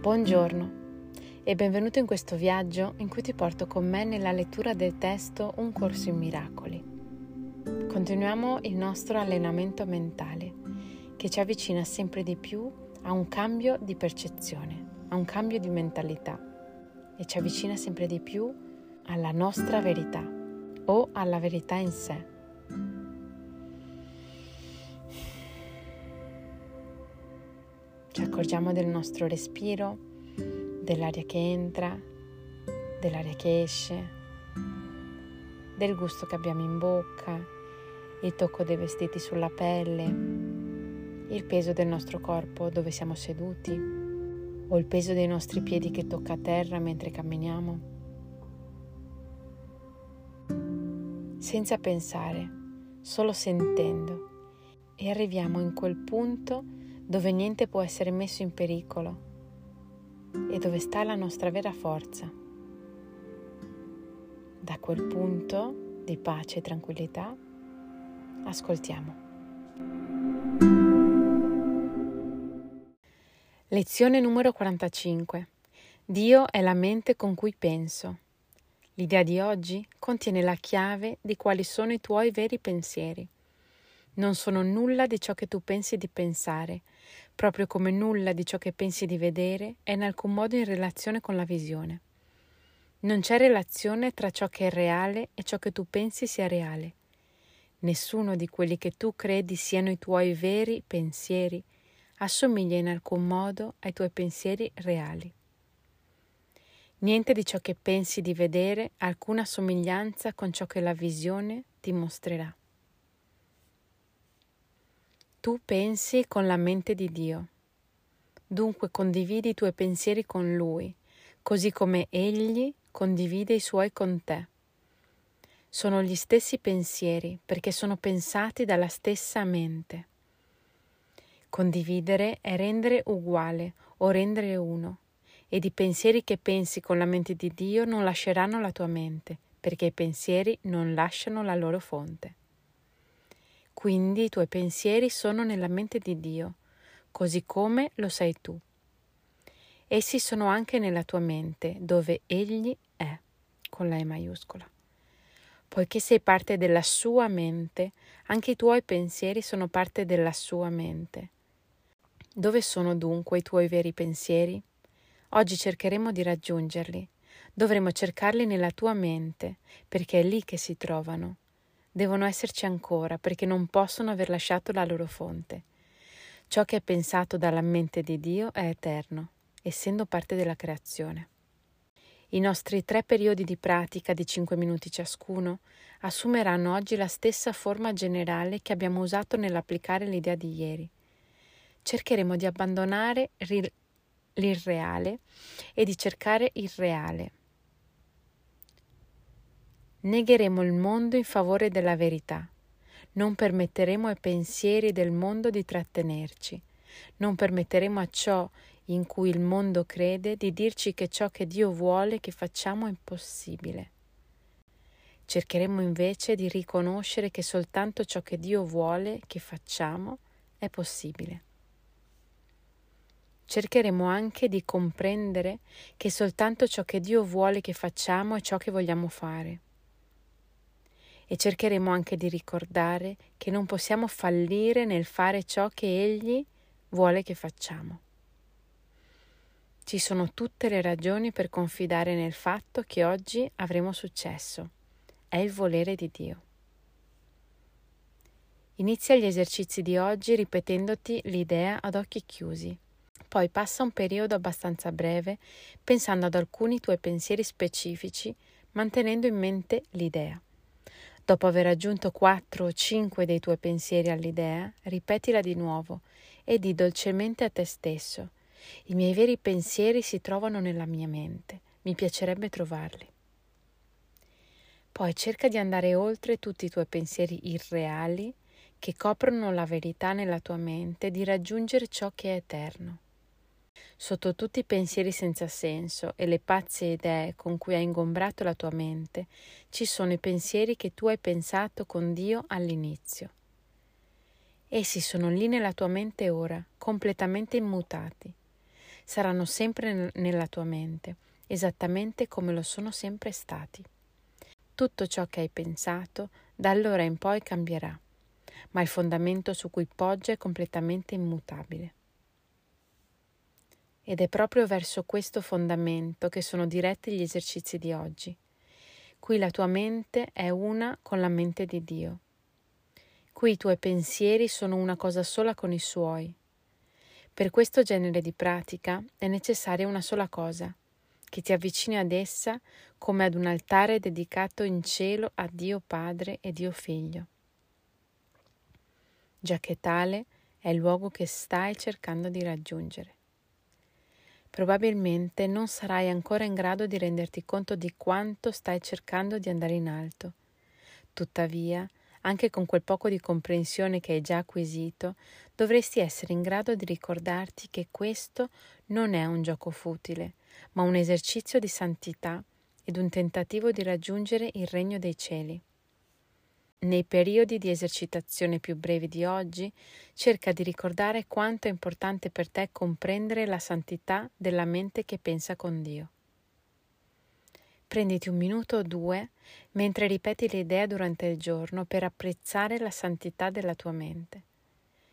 Buongiorno e benvenuto in questo viaggio in cui ti porto con me nella lettura del testo Un corso in miracoli. Continuiamo il nostro allenamento mentale che ci avvicina sempre di più a un cambio di percezione, a un cambio di mentalità e ci avvicina sempre di più alla nostra verità o alla verità in sé. Ci accorgiamo del nostro respiro, dell'aria che entra, dell'aria che esce, del gusto che abbiamo in bocca, il tocco dei vestiti sulla pelle, il peso del nostro corpo dove siamo seduti o il peso dei nostri piedi che tocca a terra mentre camminiamo. Senza pensare, solo sentendo e arriviamo in quel punto dove niente può essere messo in pericolo e dove sta la nostra vera forza. Da quel punto di pace e tranquillità ascoltiamo. Lezione numero 45. Dio è la mente con cui penso. L'idea di oggi contiene la chiave di quali sono i tuoi veri pensieri non sono nulla di ciò che tu pensi di pensare, proprio come nulla di ciò che pensi di vedere è in alcun modo in relazione con la visione. Non c'è relazione tra ciò che è reale e ciò che tu pensi sia reale. Nessuno di quelli che tu credi siano i tuoi veri pensieri assomiglia in alcun modo ai tuoi pensieri reali. Niente di ciò che pensi di vedere ha alcuna somiglianza con ciò che la visione ti mostrerà. Tu pensi con la mente di Dio. Dunque condividi i tuoi pensieri con Lui, così come Egli condivide i suoi con te. Sono gli stessi pensieri perché sono pensati dalla stessa mente. Condividere è rendere uguale o rendere uno, ed i pensieri che pensi con la mente di Dio non lasceranno la tua mente, perché i pensieri non lasciano la loro fonte. Quindi i tuoi pensieri sono nella mente di Dio, così come lo sei tu. Essi sono anche nella tua mente, dove Egli è, con la E maiuscola. Poiché sei parte della sua mente, anche i tuoi pensieri sono parte della sua mente. Dove sono dunque i tuoi veri pensieri? Oggi cercheremo di raggiungerli. Dovremo cercarli nella tua mente, perché è lì che si trovano devono esserci ancora perché non possono aver lasciato la loro fonte. Ciò che è pensato dalla mente di Dio è eterno, essendo parte della creazione. I nostri tre periodi di pratica di 5 minuti ciascuno assumeranno oggi la stessa forma generale che abbiamo usato nell'applicare l'idea di ieri. Cercheremo di abbandonare l'irreale e di cercare il reale Negheremo il mondo in favore della verità. Non permetteremo ai pensieri del mondo di trattenerci. Non permetteremo a ciò in cui il mondo crede di dirci che ciò che Dio vuole che facciamo è impossibile. Cercheremo invece di riconoscere che soltanto ciò che Dio vuole che facciamo è possibile. Cercheremo anche di comprendere che soltanto ciò che Dio vuole che facciamo è ciò che vogliamo fare e cercheremo anche di ricordare che non possiamo fallire nel fare ciò che Egli vuole che facciamo. Ci sono tutte le ragioni per confidare nel fatto che oggi avremo successo. È il volere di Dio. Inizia gli esercizi di oggi ripetendoti l'idea ad occhi chiusi. Poi passa un periodo abbastanza breve pensando ad alcuni tuoi pensieri specifici, mantenendo in mente l'idea. Dopo aver aggiunto quattro o cinque dei tuoi pensieri all'idea, ripetila di nuovo e di dolcemente a te stesso. I miei veri pensieri si trovano nella mia mente, mi piacerebbe trovarli. Poi cerca di andare oltre tutti i tuoi pensieri irreali che coprono la verità nella tua mente, di raggiungere ciò che è eterno. Sotto tutti i pensieri senza senso e le pazze idee con cui hai ingombrato la tua mente, ci sono i pensieri che tu hai pensato con Dio all'inizio. Essi sono lì nella tua mente ora, completamente immutati. saranno sempre nella tua mente, esattamente come lo sono sempre stati. Tutto ciò che hai pensato da allora in poi cambierà, ma il fondamento su cui poggia è completamente immutabile. Ed è proprio verso questo fondamento che sono diretti gli esercizi di oggi. Qui la tua mente è una con la mente di Dio. Qui i tuoi pensieri sono una cosa sola con i suoi. Per questo genere di pratica è necessaria una sola cosa, che ti avvicini ad essa come ad un altare dedicato in cielo a Dio Padre e Dio Figlio, già che tale è il luogo che stai cercando di raggiungere. Probabilmente non sarai ancora in grado di renderti conto di quanto stai cercando di andare in alto. Tuttavia, anche con quel poco di comprensione che hai già acquisito, dovresti essere in grado di ricordarti che questo non è un gioco futile, ma un esercizio di santità ed un tentativo di raggiungere il regno dei cieli. Nei periodi di esercitazione più brevi di oggi, cerca di ricordare quanto è importante per te comprendere la santità della mente che pensa con Dio. Prenditi un minuto o due mentre ripeti l'idea durante il giorno per apprezzare la santità della tua mente.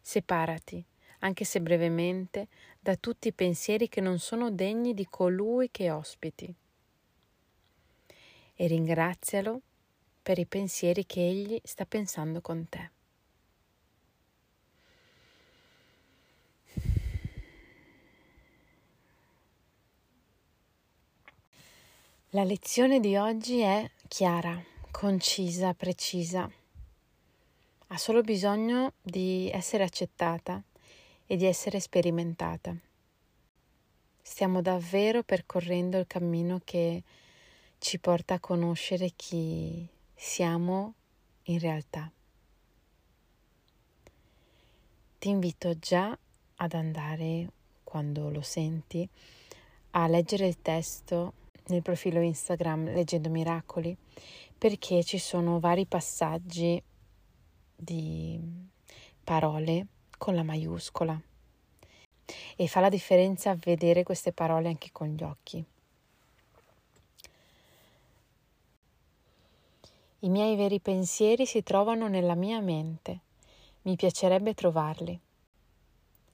Separati, anche se brevemente, da tutti i pensieri che non sono degni di colui che ospiti. E ringrazialo per i pensieri che egli sta pensando con te. La lezione di oggi è chiara, concisa, precisa. Ha solo bisogno di essere accettata e di essere sperimentata. Stiamo davvero percorrendo il cammino che ci porta a conoscere chi siamo in realtà. Ti invito già ad andare, quando lo senti, a leggere il testo nel profilo Instagram Leggendo Miracoli perché ci sono vari passaggi di parole con la maiuscola e fa la differenza vedere queste parole anche con gli occhi. I miei veri pensieri si trovano nella mia mente. Mi piacerebbe trovarli.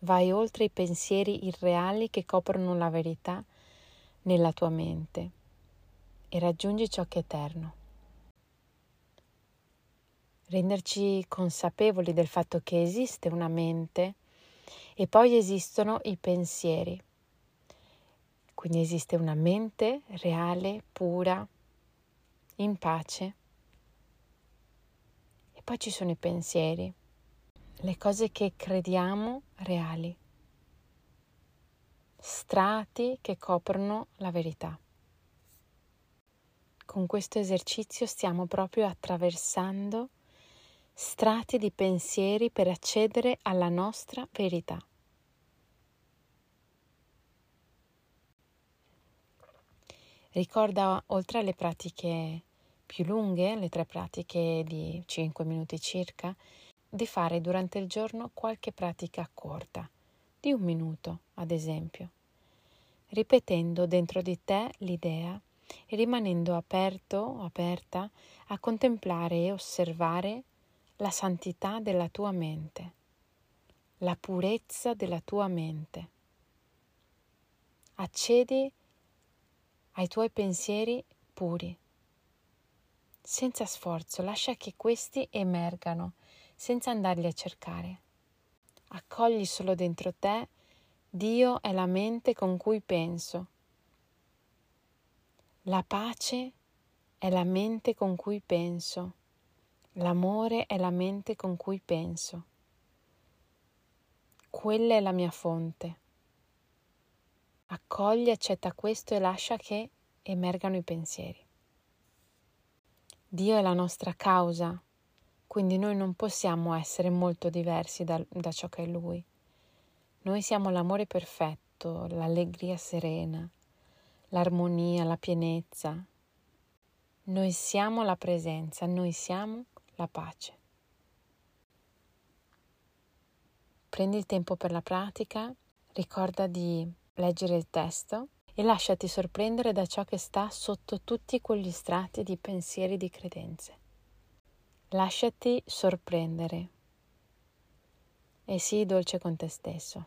Vai oltre i pensieri irreali che coprono la verità nella tua mente e raggiungi ciò che è eterno. Renderci consapevoli del fatto che esiste una mente e poi esistono i pensieri. Quindi esiste una mente reale, pura, in pace. E poi ci sono i pensieri, le cose che crediamo reali strati che coprono la verità. Con questo esercizio stiamo proprio attraversando strati di pensieri per accedere alla nostra verità. Ricorda, oltre alle pratiche più lunghe, le tre pratiche di 5 minuti circa, di fare durante il giorno qualche pratica corta di un minuto, ad esempio, ripetendo dentro di te l'idea e rimanendo aperto o aperta a contemplare e osservare la santità della tua mente, la purezza della tua mente. Accedi ai tuoi pensieri puri, senza sforzo, lascia che questi emergano senza andarli a cercare. Accogli solo dentro te Dio è la mente con cui penso. La pace è la mente con cui penso. L'amore è la mente con cui penso. Quella è la mia fonte. Accogli, accetta questo e lascia che emergano i pensieri. Dio è la nostra causa, quindi noi non possiamo essere molto diversi da, da ciò che è Lui. Noi siamo l'amore perfetto, l'allegria serena, l'armonia, la pienezza. Noi siamo la presenza, noi siamo la pace. Prendi il tempo per la pratica, ricorda di leggere il testo e lasciati sorprendere da ciò che sta sotto tutti quegli strati di pensieri di credenze. Lasciati sorprendere e sii dolce con te stesso.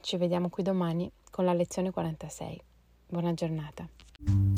Ci vediamo qui domani con la lezione 46. Buona giornata.